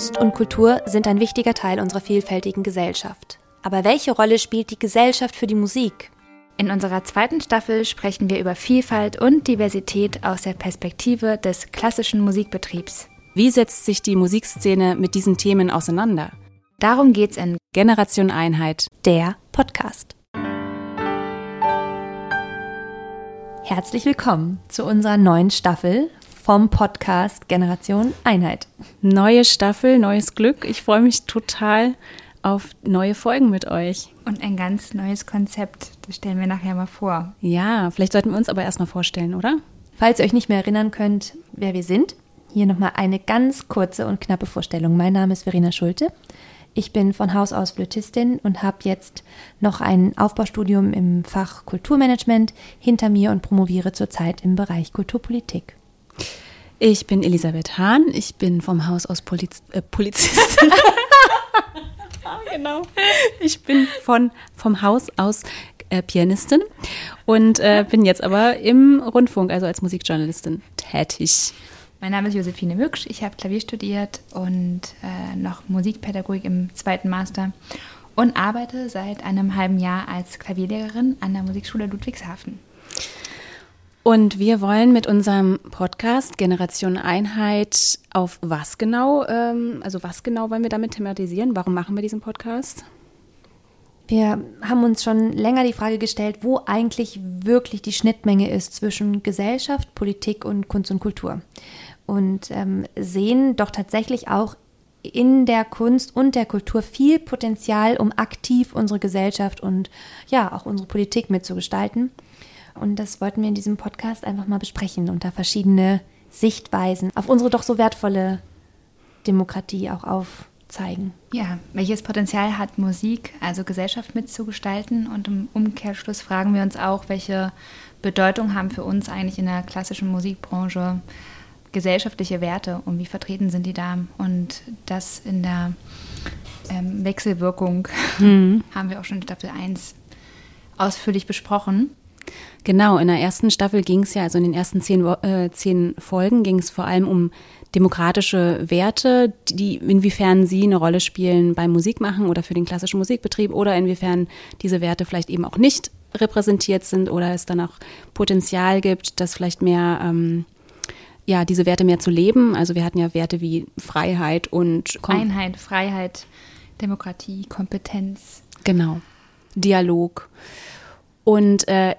Kunst und Kultur sind ein wichtiger Teil unserer vielfältigen Gesellschaft. Aber welche Rolle spielt die Gesellschaft für die Musik? In unserer zweiten Staffel sprechen wir über Vielfalt und Diversität aus der Perspektive des klassischen Musikbetriebs. Wie setzt sich die Musikszene mit diesen Themen auseinander? Darum geht's in Generation Einheit, der Podcast. Herzlich willkommen zu unserer neuen Staffel vom Podcast Generation Einheit. Neue Staffel, neues Glück. Ich freue mich total auf neue Folgen mit euch. Und ein ganz neues Konzept. Das stellen wir nachher mal vor. Ja, vielleicht sollten wir uns aber erstmal vorstellen, oder? Falls ihr euch nicht mehr erinnern könnt, wer wir sind, hier nochmal eine ganz kurze und knappe Vorstellung. Mein Name ist Verena Schulte. Ich bin von Haus aus Flötistin und habe jetzt noch ein Aufbaustudium im Fach Kulturmanagement hinter mir und promoviere zurzeit im Bereich Kulturpolitik. Ich bin Elisabeth Hahn. Ich bin vom Haus aus Poliz äh, Polizistin. genau. Ich bin von, vom Haus aus äh, Pianistin und äh, bin jetzt aber im Rundfunk, also als Musikjournalistin tätig. Mein Name ist Josephine Mücksch. Ich habe Klavier studiert und äh, noch Musikpädagogik im zweiten Master und arbeite seit einem halben Jahr als Klavierlehrerin an der Musikschule Ludwigshafen. Und wir wollen mit unserem Podcast Generation Einheit auf was genau, ähm, also was genau wollen wir damit thematisieren? Warum machen wir diesen Podcast? Wir haben uns schon länger die Frage gestellt, wo eigentlich wirklich die Schnittmenge ist zwischen Gesellschaft, Politik und Kunst und Kultur. Und ähm, sehen doch tatsächlich auch in der Kunst und der Kultur viel Potenzial, um aktiv unsere Gesellschaft und ja auch unsere Politik mitzugestalten. Und das wollten wir in diesem Podcast einfach mal besprechen und da verschiedene Sichtweisen auf unsere doch so wertvolle Demokratie auch aufzeigen. Ja, welches Potenzial hat Musik, also Gesellschaft mitzugestalten? Und im Umkehrschluss fragen wir uns auch, welche Bedeutung haben für uns eigentlich in der klassischen Musikbranche gesellschaftliche Werte und wie vertreten sind die da? Und das in der ähm, Wechselwirkung mhm. haben wir auch schon in Staffel 1 ausführlich besprochen. Genau, in der ersten Staffel ging es ja, also in den ersten zehn, äh, zehn Folgen ging es vor allem um demokratische Werte, die inwiefern sie eine Rolle spielen beim Musikmachen oder für den klassischen Musikbetrieb oder inwiefern diese Werte vielleicht eben auch nicht repräsentiert sind oder es dann auch Potenzial gibt, dass vielleicht mehr ähm, ja, diese Werte mehr zu leben. Also wir hatten ja Werte wie Freiheit und Kom Einheit, Freiheit, Demokratie, Kompetenz. Genau. Dialog. Und äh,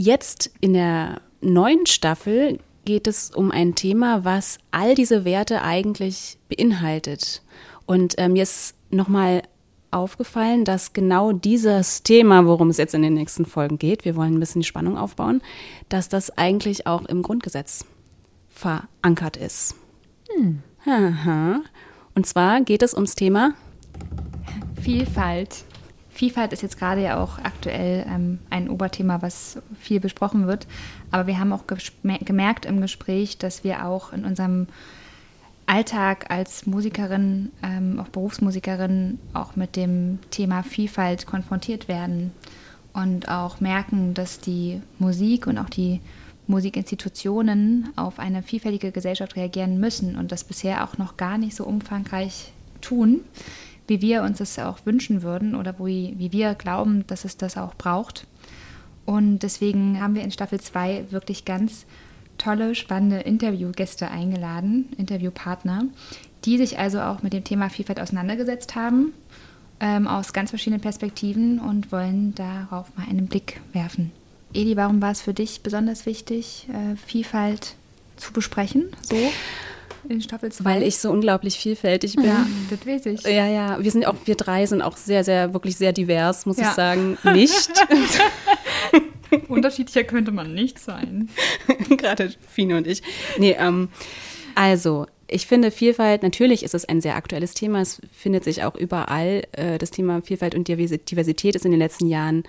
Jetzt in der neuen Staffel geht es um ein Thema, was all diese Werte eigentlich beinhaltet. Und äh, mir ist nochmal aufgefallen, dass genau dieses Thema, worum es jetzt in den nächsten Folgen geht, wir wollen ein bisschen die Spannung aufbauen, dass das eigentlich auch im Grundgesetz verankert ist. Hm. Und zwar geht es ums Thema Vielfalt. Vielfalt ist jetzt gerade ja auch aktuell ähm, ein Oberthema, was viel besprochen wird. Aber wir haben auch gemerkt im Gespräch, dass wir auch in unserem Alltag als Musikerin, ähm, auch Berufsmusikerin, auch mit dem Thema Vielfalt konfrontiert werden und auch merken, dass die Musik und auch die Musikinstitutionen auf eine vielfältige Gesellschaft reagieren müssen und das bisher auch noch gar nicht so umfangreich tun wie wir uns das auch wünschen würden oder wie, wie wir glauben, dass es das auch braucht. Und deswegen haben wir in Staffel 2 wirklich ganz tolle, spannende Interviewgäste eingeladen, Interviewpartner, die sich also auch mit dem Thema Vielfalt auseinandergesetzt haben, ähm, aus ganz verschiedenen Perspektiven und wollen darauf mal einen Blick werfen. Eli, warum war es für dich besonders wichtig, äh, Vielfalt zu besprechen? So? In Staffel 2? Weil ich so unglaublich vielfältig bin. Ja, das weiß ich. Ja, ja. Wir sind auch, wir drei sind auch sehr, sehr, wirklich sehr divers, muss ja. ich sagen. Nicht. Unterschiedlicher könnte man nicht sein. Gerade Fine und ich. Nee, ähm, also, ich finde Vielfalt, natürlich ist es ein sehr aktuelles Thema. Es findet sich auch überall. Äh, das Thema Vielfalt und Diversität ist in den letzten Jahren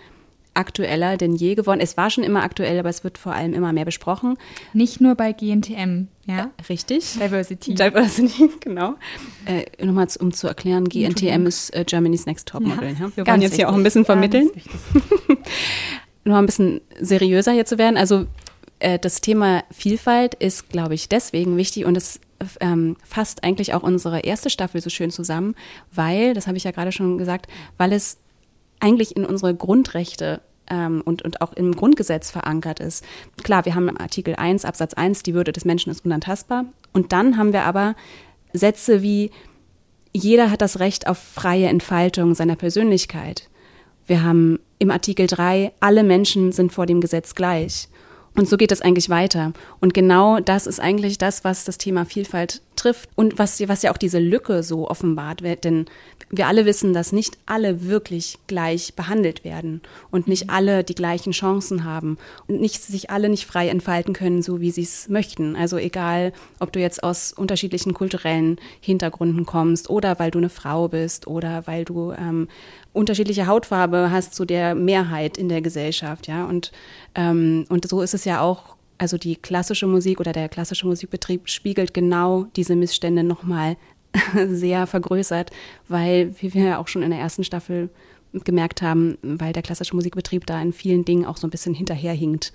aktueller denn je geworden. Es war schon immer aktuell, aber es wird vor allem immer mehr besprochen. Nicht nur bei GNTM, ja? Richtig. Diversity. Diversity, genau. Äh, Nochmal um zu erklären, GNTM ist äh, Germany's Next Top Model. Ja. Ja? Wir wollen jetzt hier auch ein bisschen vermitteln. Nur ein bisschen seriöser hier zu werden. Also äh, das Thema Vielfalt ist, glaube ich, deswegen wichtig und es ähm, fasst eigentlich auch unsere erste Staffel so schön zusammen, weil, das habe ich ja gerade schon gesagt, weil es eigentlich in unsere Grundrechte ähm, und, und auch im Grundgesetz verankert ist. Klar, wir haben Artikel 1, Absatz 1, die Würde des Menschen ist unantastbar. Und dann haben wir aber Sätze wie, jeder hat das Recht auf freie Entfaltung seiner Persönlichkeit. Wir haben im Artikel 3, alle Menschen sind vor dem Gesetz gleich. Und so geht es eigentlich weiter. Und genau das ist eigentlich das, was das Thema Vielfalt trifft und was, was ja auch diese Lücke so offenbart wird. Denn wir alle wissen, dass nicht alle wirklich gleich behandelt werden und nicht mhm. alle die gleichen Chancen haben und nicht sich alle nicht frei entfalten können, so wie sie es möchten. Also egal, ob du jetzt aus unterschiedlichen kulturellen Hintergründen kommst oder weil du eine Frau bist oder weil du ähm, unterschiedliche Hautfarbe hast zu der Mehrheit in der Gesellschaft, ja. Und, ähm, und so ist es ja auch also die klassische Musik oder der klassische Musikbetrieb spiegelt genau diese Missstände nochmal sehr vergrößert, weil, wie wir ja auch schon in der ersten Staffel gemerkt haben, weil der klassische Musikbetrieb da in vielen Dingen auch so ein bisschen hinterherhinkt,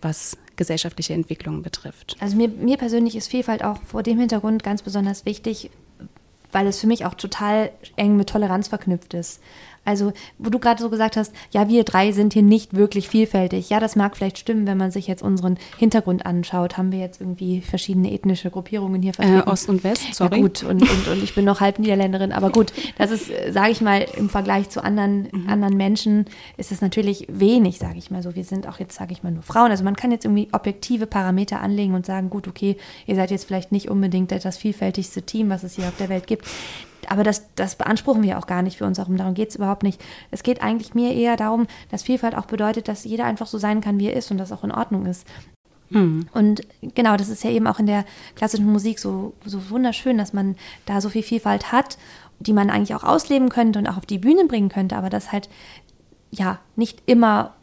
was gesellschaftliche Entwicklungen betrifft. Also mir, mir persönlich ist Vielfalt auch vor dem Hintergrund ganz besonders wichtig, weil es für mich auch total eng mit Toleranz verknüpft ist. Also, wo du gerade so gesagt hast, ja, wir drei sind hier nicht wirklich vielfältig. Ja, das mag vielleicht stimmen, wenn man sich jetzt unseren Hintergrund anschaut. Haben wir jetzt irgendwie verschiedene ethnische Gruppierungen hier äh, vertreten? Äh, Ost und West, sorry. Ja, gut, und, und, und ich bin noch halb Niederländerin. Aber gut, das ist, sage ich mal, im Vergleich zu anderen, mhm. anderen Menschen ist es natürlich wenig, sage ich mal so. Wir sind auch jetzt, sage ich mal, nur Frauen. Also man kann jetzt irgendwie objektive Parameter anlegen und sagen, gut, okay, ihr seid jetzt vielleicht nicht unbedingt das vielfältigste Team, was es hier auf der Welt gibt aber das, das beanspruchen wir auch gar nicht für uns. Darum, darum geht es überhaupt nicht. Es geht eigentlich mir eher darum, dass Vielfalt auch bedeutet, dass jeder einfach so sein kann, wie er ist und das auch in Ordnung ist. Mhm. Und genau, das ist ja eben auch in der klassischen Musik so, so wunderschön, dass man da so viel Vielfalt hat, die man eigentlich auch ausleben könnte und auch auf die Bühne bringen könnte, aber das halt ja nicht immer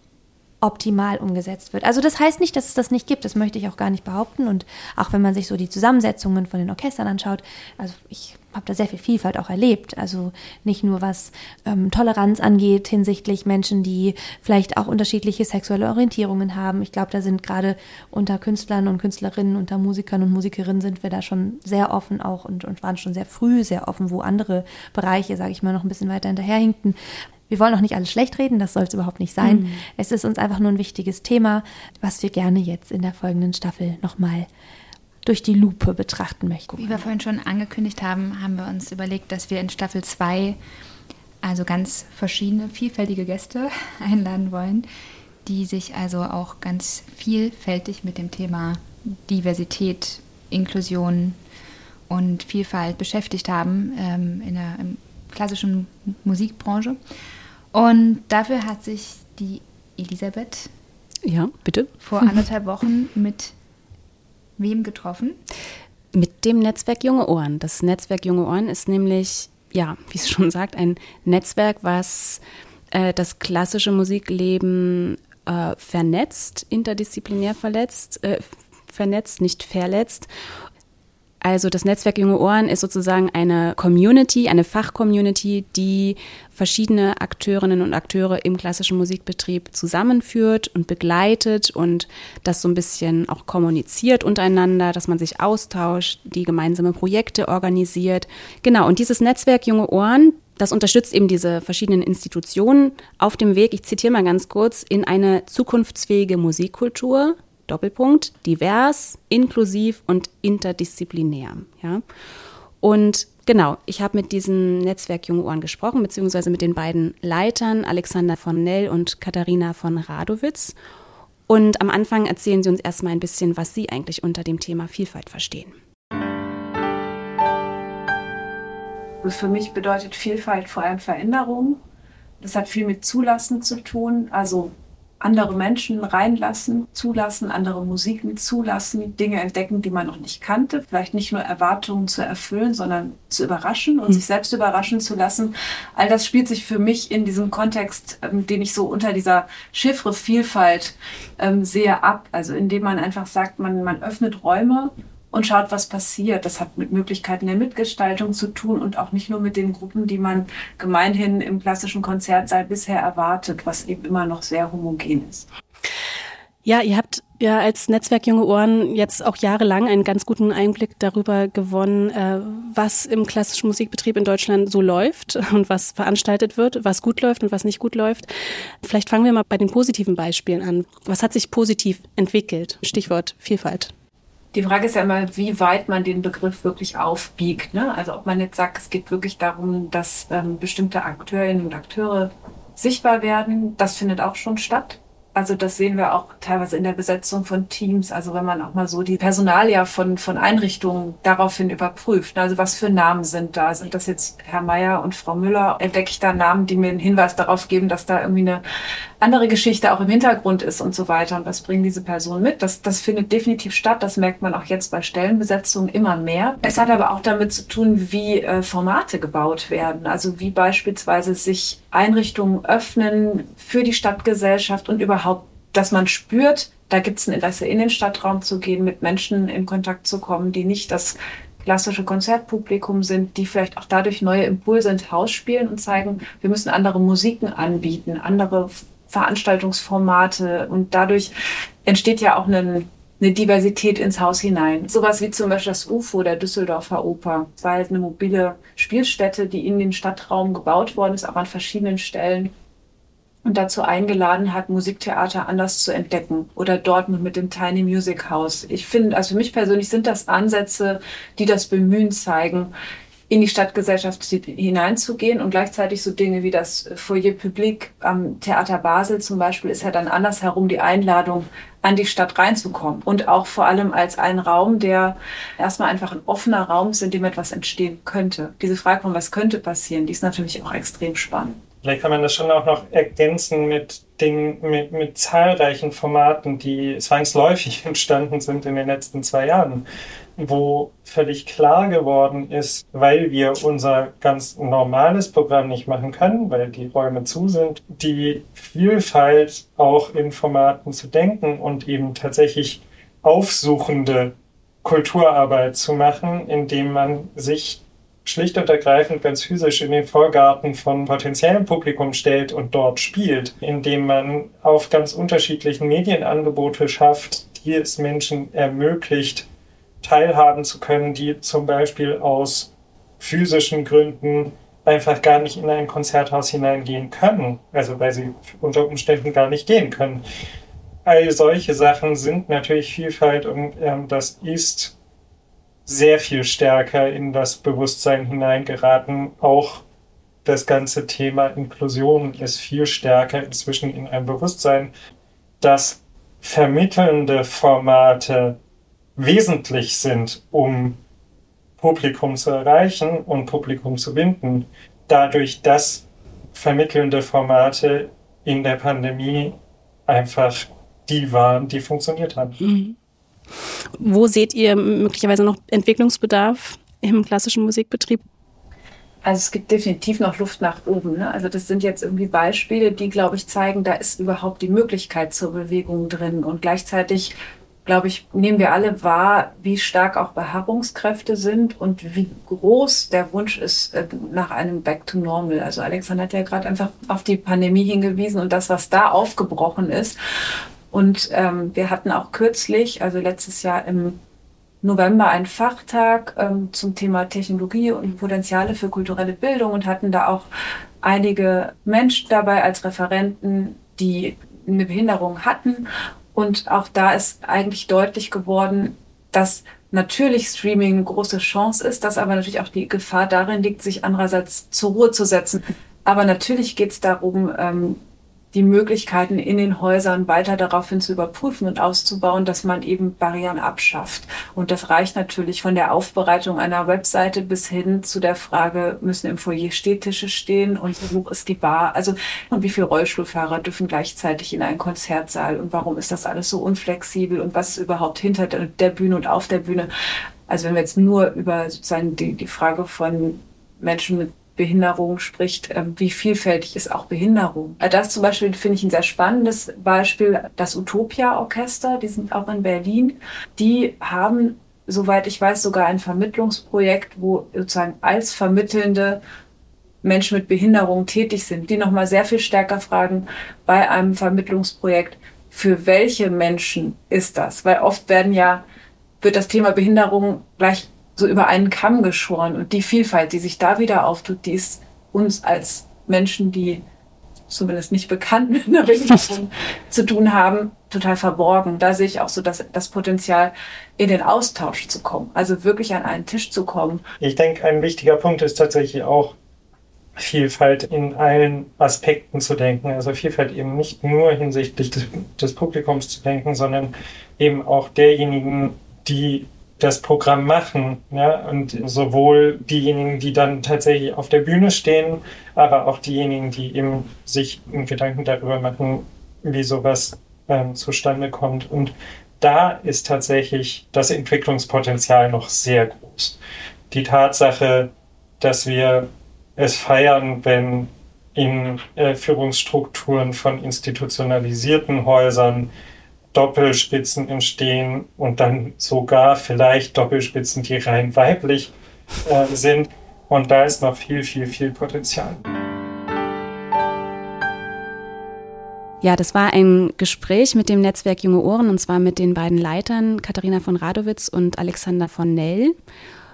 optimal umgesetzt wird. Also das heißt nicht, dass es das nicht gibt, das möchte ich auch gar nicht behaupten. Und auch wenn man sich so die Zusammensetzungen von den Orchestern anschaut, also ich habe da sehr viel Vielfalt auch erlebt. Also nicht nur was ähm, Toleranz angeht hinsichtlich Menschen, die vielleicht auch unterschiedliche sexuelle Orientierungen haben. Ich glaube, da sind gerade unter Künstlern und Künstlerinnen, unter Musikern und Musikerinnen sind wir da schon sehr offen auch und, und waren schon sehr früh sehr offen, wo andere Bereiche, sage ich mal, noch ein bisschen weiter hinterherhinkten. Wir wollen auch nicht alles schlecht reden, das soll es überhaupt nicht sein. Mhm. Es ist uns einfach nur ein wichtiges Thema, was wir gerne jetzt in der folgenden Staffel nochmal durch die Lupe betrachten möchten. Wie wir vorhin schon angekündigt haben, haben wir uns überlegt, dass wir in Staffel 2 also ganz verschiedene, vielfältige Gäste einladen wollen, die sich also auch ganz vielfältig mit dem Thema Diversität, Inklusion und Vielfalt beschäftigt haben ähm, in der klassischen Musikbranche. Und dafür hat sich die Elisabeth ja, bitte. vor anderthalb Wochen mit wem getroffen? Mit dem Netzwerk Junge Ohren. Das Netzwerk Junge Ohren ist nämlich, ja, wie es schon sagt, ein Netzwerk, was äh, das klassische Musikleben äh, vernetzt, interdisziplinär verletzt, äh, vernetzt, nicht verletzt also das Netzwerk Junge Ohren ist sozusagen eine Community, eine Fachcommunity, die verschiedene Akteurinnen und Akteure im klassischen Musikbetrieb zusammenführt und begleitet und das so ein bisschen auch kommuniziert untereinander, dass man sich austauscht, die gemeinsame Projekte organisiert. Genau, und dieses Netzwerk Junge Ohren, das unterstützt eben diese verschiedenen Institutionen auf dem Weg, ich zitiere mal ganz kurz, in eine zukunftsfähige Musikkultur, Doppelpunkt, divers, inklusiv und interdisziplinär. Ja? Und genau, ich habe mit diesem Netzwerk Junge Ohren gesprochen, beziehungsweise mit den beiden Leitern, Alexander von Nell und Katharina von Radowitz. Und am Anfang erzählen sie uns erstmal ein bisschen, was sie eigentlich unter dem Thema Vielfalt verstehen. Für mich bedeutet Vielfalt vor allem Veränderung. Das hat viel mit Zulassen zu tun. Also andere Menschen reinlassen, zulassen, andere Musiken zulassen, Dinge entdecken, die man noch nicht kannte, vielleicht nicht nur Erwartungen zu erfüllen, sondern zu überraschen und mhm. sich selbst überraschen zu lassen. All das spielt sich für mich in diesem Kontext, ähm, den ich so unter dieser Chiffre Vielfalt ähm, sehe, ab. Also indem man einfach sagt, man, man öffnet Räume und schaut, was passiert. Das hat mit Möglichkeiten der Mitgestaltung zu tun und auch nicht nur mit den Gruppen, die man gemeinhin im klassischen Konzertsaal bisher erwartet, was eben immer noch sehr homogen ist. Ja, ihr habt ja als Netzwerk Junge Ohren jetzt auch jahrelang einen ganz guten Einblick darüber gewonnen, äh, was im klassischen Musikbetrieb in Deutschland so läuft und was veranstaltet wird, was gut läuft und was nicht gut läuft. Vielleicht fangen wir mal bei den positiven Beispielen an. Was hat sich positiv entwickelt? Stichwort Vielfalt. Die Frage ist ja immer, wie weit man den Begriff wirklich aufbiegt. Ne? Also ob man jetzt sagt, es geht wirklich darum, dass ähm, bestimmte Akteurinnen und Akteure sichtbar werden, das findet auch schon statt. Also das sehen wir auch teilweise in der Besetzung von Teams. Also wenn man auch mal so die Personalia von, von Einrichtungen daraufhin überprüft. Also was für Namen sind da? Sind das jetzt Herr Meier und Frau Müller? Entdecke ich da Namen, die mir einen Hinweis darauf geben, dass da irgendwie eine andere Geschichte auch im Hintergrund ist und so weiter? Und was bringen diese Personen mit? Das, das findet definitiv statt. Das merkt man auch jetzt bei Stellenbesetzungen immer mehr. Es hat aber auch damit zu tun, wie äh, Formate gebaut werden. Also wie beispielsweise sich Einrichtungen öffnen für die Stadtgesellschaft und überhaupt, dass man spürt, da gibt es ein Interesse, in den Stadtraum zu gehen, mit Menschen in Kontakt zu kommen, die nicht das klassische Konzertpublikum sind, die vielleicht auch dadurch neue Impulse ins Haus spielen und zeigen, wir müssen andere Musiken anbieten, andere Veranstaltungsformate und dadurch entsteht ja auch ein eine Diversität ins Haus hinein. Sowas wie zum Beispiel das UFO der Düsseldorfer Oper. Es war halt eine mobile Spielstätte, die in den Stadtraum gebaut worden ist, aber an verschiedenen Stellen und dazu eingeladen hat, Musiktheater anders zu entdecken. Oder Dortmund mit dem Tiny Music House. Ich finde, also für mich persönlich sind das Ansätze, die das Bemühen zeigen, in die Stadtgesellschaft hineinzugehen und gleichzeitig so Dinge wie das Foyer Public am Theater Basel zum Beispiel ist ja dann andersherum die Einladung, an die Stadt reinzukommen und auch vor allem als ein Raum, der erstmal einfach ein offener Raum ist, in dem etwas entstehen könnte. Diese Frage von was könnte passieren, die ist natürlich auch extrem spannend. Vielleicht kann man das schon auch noch ergänzen mit Dingen, mit, mit zahlreichen Formaten, die zwangsläufig entstanden sind in den letzten zwei Jahren wo völlig klar geworden ist, weil wir unser ganz normales Programm nicht machen können, weil die Räume zu sind, die Vielfalt auch in Formaten zu denken und eben tatsächlich aufsuchende Kulturarbeit zu machen, indem man sich schlicht und ergreifend ganz physisch in den Vorgarten von potenziellem Publikum stellt und dort spielt, indem man auf ganz unterschiedlichen Medienangebote schafft, die es Menschen ermöglicht, teilhaben zu können, die zum Beispiel aus physischen Gründen einfach gar nicht in ein Konzerthaus hineingehen können, also weil sie unter Umständen gar nicht gehen können. All solche Sachen sind natürlich Vielfalt und ähm, das ist sehr viel stärker in das Bewusstsein hineingeraten. Auch das ganze Thema Inklusion ist viel stärker inzwischen in einem Bewusstsein, dass vermittelnde Formate wesentlich sind, um Publikum zu erreichen und Publikum zu binden, dadurch, dass vermittelnde Formate in der Pandemie einfach die waren, die funktioniert haben. Mhm. Wo seht ihr möglicherweise noch Entwicklungsbedarf im klassischen Musikbetrieb? Also es gibt definitiv noch Luft nach oben. Ne? Also das sind jetzt irgendwie Beispiele, die, glaube ich, zeigen, da ist überhaupt die Möglichkeit zur Bewegung drin. Und gleichzeitig glaube ich, nehmen wir alle wahr, wie stark auch Beharrungskräfte sind und wie groß der Wunsch ist äh, nach einem Back to Normal. Also Alexander hat ja gerade einfach auf die Pandemie hingewiesen und das, was da aufgebrochen ist. Und ähm, wir hatten auch kürzlich, also letztes Jahr im November einen Fachtag ähm, zum Thema Technologie und Potenziale für kulturelle Bildung und hatten da auch einige Menschen dabei als Referenten, die eine Behinderung hatten und auch da ist eigentlich deutlich geworden, dass natürlich Streaming eine große Chance ist, dass aber natürlich auch die Gefahr darin liegt, sich andererseits zur Ruhe zu setzen. Aber natürlich geht es darum, ähm, die Möglichkeiten in den Häusern weiter daraufhin zu überprüfen und auszubauen, dass man eben Barrieren abschafft. Und das reicht natürlich von der Aufbereitung einer Webseite bis hin zu der Frage, müssen im Foyer Stehtische stehen und wo ist die Bar? Also, und wie viele Rollstuhlfahrer dürfen gleichzeitig in einen Konzertsaal und warum ist das alles so unflexibel und was ist überhaupt hinter der Bühne und auf der Bühne? Also wenn wir jetzt nur über sozusagen die, die Frage von Menschen mit Behinderung spricht, ähm, wie vielfältig ist auch Behinderung. Äh, das zum Beispiel finde ich ein sehr spannendes Beispiel, das Utopia-Orchester, die sind auch in Berlin. Die haben, soweit ich weiß, sogar ein Vermittlungsprojekt, wo sozusagen als vermittelnde Menschen mit Behinderung tätig sind, die nochmal sehr viel stärker fragen bei einem Vermittlungsprojekt, für welche Menschen ist das? Weil oft werden ja, wird das Thema Behinderung gleich so über einen Kamm geschoren und die Vielfalt, die sich da wieder auftut, die ist uns als Menschen, die zumindest nicht bekannt mit einer Behinderung zu tun haben, total verborgen. Da sehe ich auch so das, das Potenzial, in den Austausch zu kommen, also wirklich an einen Tisch zu kommen. Ich denke, ein wichtiger Punkt ist tatsächlich auch, Vielfalt in allen Aspekten zu denken. Also Vielfalt eben nicht nur hinsichtlich des, des Publikums zu denken, sondern eben auch derjenigen, die das Programm machen. Ja? Und sowohl diejenigen, die dann tatsächlich auf der Bühne stehen, aber auch diejenigen, die eben sich Gedanken darüber machen, wie sowas ähm, zustande kommt. Und da ist tatsächlich das Entwicklungspotenzial noch sehr groß. Die Tatsache, dass wir es feiern, wenn in äh, Führungsstrukturen von institutionalisierten Häusern Doppelspitzen entstehen und dann sogar vielleicht Doppelspitzen, die rein weiblich äh, sind. Und da ist noch viel, viel, viel Potenzial. Ja, das war ein Gespräch mit dem Netzwerk Junge Ohren und zwar mit den beiden Leitern, Katharina von Radowitz und Alexander von Nell,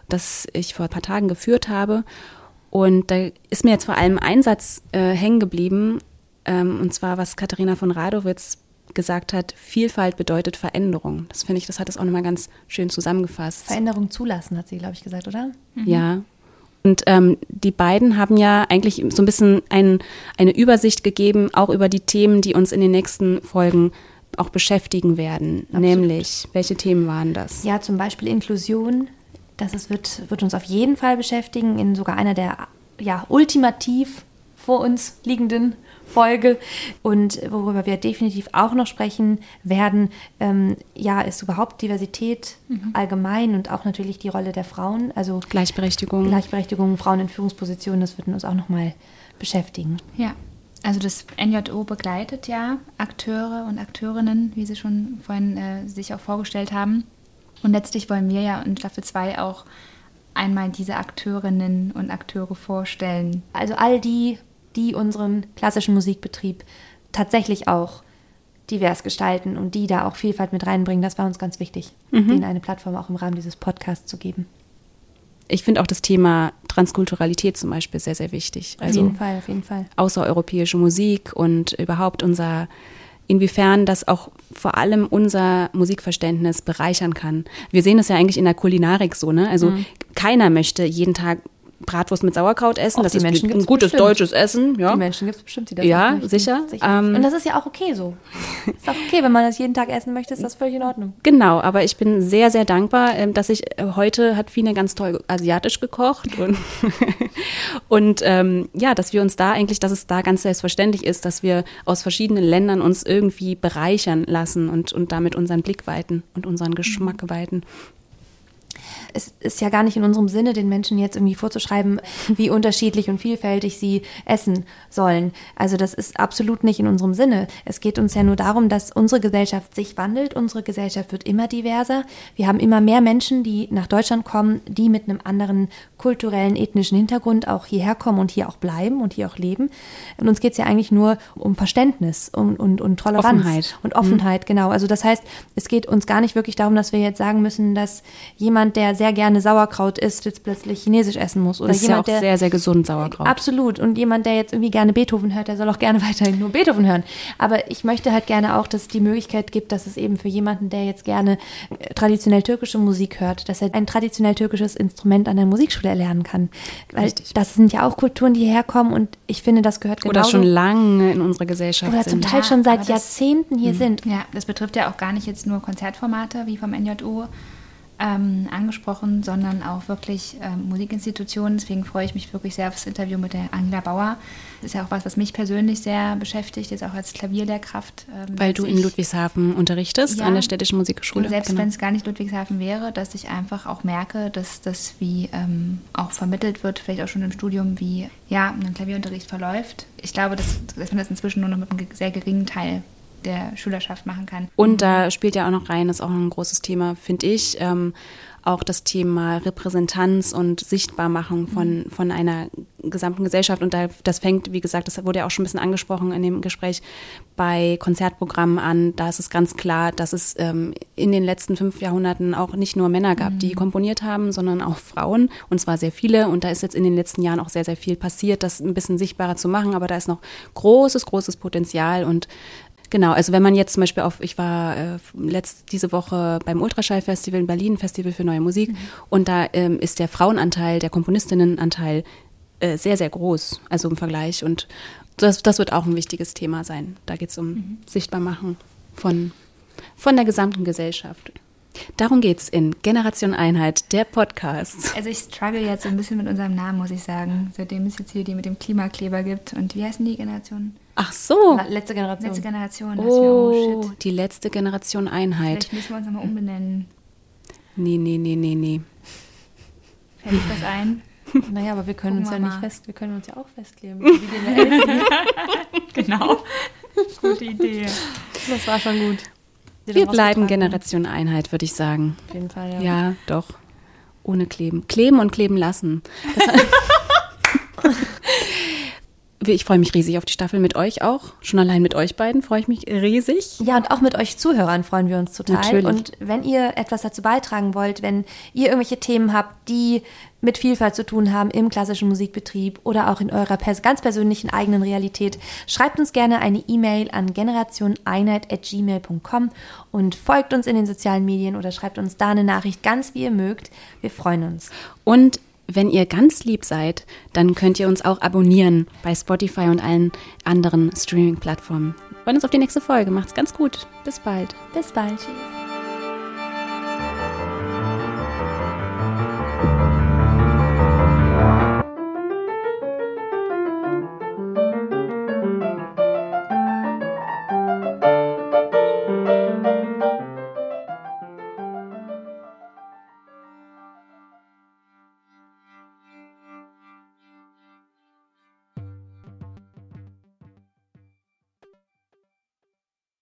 das ich vor ein paar Tagen geführt habe. Und da ist mir jetzt vor allem ein Satz äh, hängen geblieben, ähm, und zwar, was Katharina von Radowitz gesagt hat, Vielfalt bedeutet Veränderung. Das finde ich, das hat es auch nochmal ganz schön zusammengefasst. Veränderung zulassen, hat sie, glaube ich, gesagt, oder? Mhm. Ja. Und ähm, die beiden haben ja eigentlich so ein bisschen ein, eine Übersicht gegeben, auch über die Themen, die uns in den nächsten Folgen auch beschäftigen werden. Absolut. Nämlich, welche Themen waren das? Ja, zum Beispiel Inklusion. Das ist, wird, wird uns auf jeden Fall beschäftigen, in sogar einer der ja, ultimativ vor uns liegenden Folge. Und worüber wir definitiv auch noch sprechen werden, ähm, ja, ist überhaupt Diversität mhm. allgemein und auch natürlich die Rolle der Frauen. Also Gleichberechtigung. Gleichberechtigung, Frauen in Führungspositionen, das wird uns auch noch mal beschäftigen. Ja. Also das NJO begleitet ja Akteure und Akteurinnen, wie Sie schon vorhin äh, sich auch vorgestellt haben. Und letztlich wollen wir ja in Staffel 2 auch einmal diese Akteurinnen und Akteure vorstellen. Also all die die unseren klassischen Musikbetrieb tatsächlich auch divers gestalten und die da auch Vielfalt mit reinbringen. Das war uns ganz wichtig, mhm. denen eine Plattform auch im Rahmen dieses Podcasts zu geben. Ich finde auch das Thema Transkulturalität zum Beispiel sehr, sehr wichtig. Also auf jeden Fall, auf jeden Fall. Außereuropäische Musik und überhaupt unser, inwiefern das auch vor allem unser Musikverständnis bereichern kann. Wir sehen es ja eigentlich in der Kulinarik so, ne? Also mhm. keiner möchte jeden Tag Bratwurst mit Sauerkraut essen. Och, das ist Menschen ein gutes bestimmt. deutsches Essen. Ja. Die Menschen gibt es bestimmt, die das Ja, sicher. sicher. Ähm, und das ist ja auch okay so. ist auch okay, wenn man das jeden Tag essen möchte, ist das völlig in Ordnung. Genau, aber ich bin sehr, sehr dankbar, ähm, dass ich äh, heute hat Fine ganz toll asiatisch gekocht und, und ähm, ja, dass wir uns da eigentlich, dass es da ganz selbstverständlich ist, dass wir aus verschiedenen Ländern uns irgendwie bereichern lassen und, und damit unseren Blick weiten und unseren Geschmack mhm. weiten es ist ja gar nicht in unserem Sinne, den Menschen jetzt irgendwie vorzuschreiben, wie unterschiedlich und vielfältig sie essen sollen. Also das ist absolut nicht in unserem Sinne. Es geht uns ja nur darum, dass unsere Gesellschaft sich wandelt. Unsere Gesellschaft wird immer diverser. Wir haben immer mehr Menschen, die nach Deutschland kommen, die mit einem anderen kulturellen, ethnischen Hintergrund auch hierher kommen und hier auch bleiben und hier auch leben. Und uns geht es ja eigentlich nur um Verständnis und, und, und Toleranz Offenheit. und Offenheit, mhm. genau. Also das heißt, es geht uns gar nicht wirklich darum, dass wir jetzt sagen müssen, dass jemand, der sehr gerne Sauerkraut isst, jetzt plötzlich Chinesisch essen muss. Oder das jemand, ist ja auch der, sehr, sehr gesund, Sauerkraut. Absolut. Und jemand, der jetzt irgendwie gerne Beethoven hört, der soll auch gerne weiterhin nur Beethoven hören. Aber ich möchte halt gerne auch, dass es die Möglichkeit gibt, dass es eben für jemanden, der jetzt gerne äh, traditionell türkische Musik hört, dass er ein traditionell türkisches Instrument an der Musikschule erlernen kann. Weil Richtig. das sind ja auch Kulturen, die hierher kommen und ich finde, das gehört genauso. Oder schon lange in unserer Gesellschaft Oder zum Teil ja, schon seit Jahrzehnten hier mh. sind. Ja, das betrifft ja auch gar nicht jetzt nur Konzertformate wie vom NJO, ähm, angesprochen, sondern auch wirklich ähm, Musikinstitutionen. Deswegen freue ich mich wirklich sehr auf das Interview mit der Angela Bauer. Das ist ja auch was, was mich persönlich sehr beschäftigt, jetzt auch als Klavierlehrkraft. Ähm, Weil du in Ludwigshafen unterrichtest, ja, an der Städtischen Musikschule. Selbst genau. wenn es gar nicht Ludwigshafen wäre, dass ich einfach auch merke, dass das wie ähm, auch vermittelt wird, vielleicht auch schon im Studium, wie ja, ein Klavierunterricht verläuft. Ich glaube, dass, dass man das inzwischen nur noch mit einem sehr geringen Teil der Schülerschaft machen kann. Und da spielt ja auch noch rein, ist auch ein großes Thema, finde ich, ähm, auch das Thema Repräsentanz und Sichtbarmachung von, von einer gesamten Gesellschaft. Und da, das fängt, wie gesagt, das wurde ja auch schon ein bisschen angesprochen in dem Gespräch, bei Konzertprogrammen an. Da ist es ganz klar, dass es ähm, in den letzten fünf Jahrhunderten auch nicht nur Männer gab, mhm. die komponiert haben, sondern auch Frauen. Und zwar sehr viele. Und da ist jetzt in den letzten Jahren auch sehr, sehr viel passiert, das ein bisschen sichtbarer zu machen. Aber da ist noch großes, großes Potenzial. Und Genau, also wenn man jetzt zum Beispiel auf, ich war äh, letzt, diese Woche beim Ultraschall-Festival in Berlin, Festival für neue Musik, mhm. und da ähm, ist der Frauenanteil, der Komponistinnenanteil äh, sehr, sehr groß, also im Vergleich. Und das, das wird auch ein wichtiges Thema sein. Da geht es um mhm. Sichtbarmachen von, von der gesamten Gesellschaft. Darum geht es in Generation Einheit, der Podcast. Also ich struggle jetzt so ein bisschen mit unserem Namen, muss ich sagen. Seitdem es jetzt hier die mit dem Klimakleber gibt. Und wie heißen die Generationen? Ach so. letzte Generation. Letzte Generation. Oh, oh die letzte Generation Einheit. Vielleicht müssen wir uns nochmal umbenennen. Nee, nee, nee, nee, nee. Fällt das ein? Naja, aber wir können Gucken uns ja nicht fest, wir können uns ja auch festlegen. genau. Gute Idee. Das war schon gut. Wir bleiben Generation Einheit, würde ich sagen. Auf jeden Fall, ja. Ja, doch. Ohne Kleben. Kleben und kleben lassen. Ich freue mich riesig auf die Staffel mit euch auch. Schon allein mit euch beiden freue ich mich riesig. Ja, und auch mit euch Zuhörern freuen wir uns total. Natürlich. Und wenn ihr etwas dazu beitragen wollt, wenn ihr irgendwelche Themen habt, die mit Vielfalt zu tun haben im klassischen Musikbetrieb oder auch in eurer ganz persönlichen eigenen Realität, schreibt uns gerne eine E-Mail an generationeinheit.gmail.com und folgt uns in den sozialen Medien oder schreibt uns da eine Nachricht, ganz wie ihr mögt. Wir freuen uns. Und wenn ihr ganz lieb seid, dann könnt ihr uns auch abonnieren bei Spotify und allen anderen Streaming-Plattformen. Wir freuen uns auf die nächste Folge. Macht's ganz gut. Bis bald. Bis bald. Tschüss.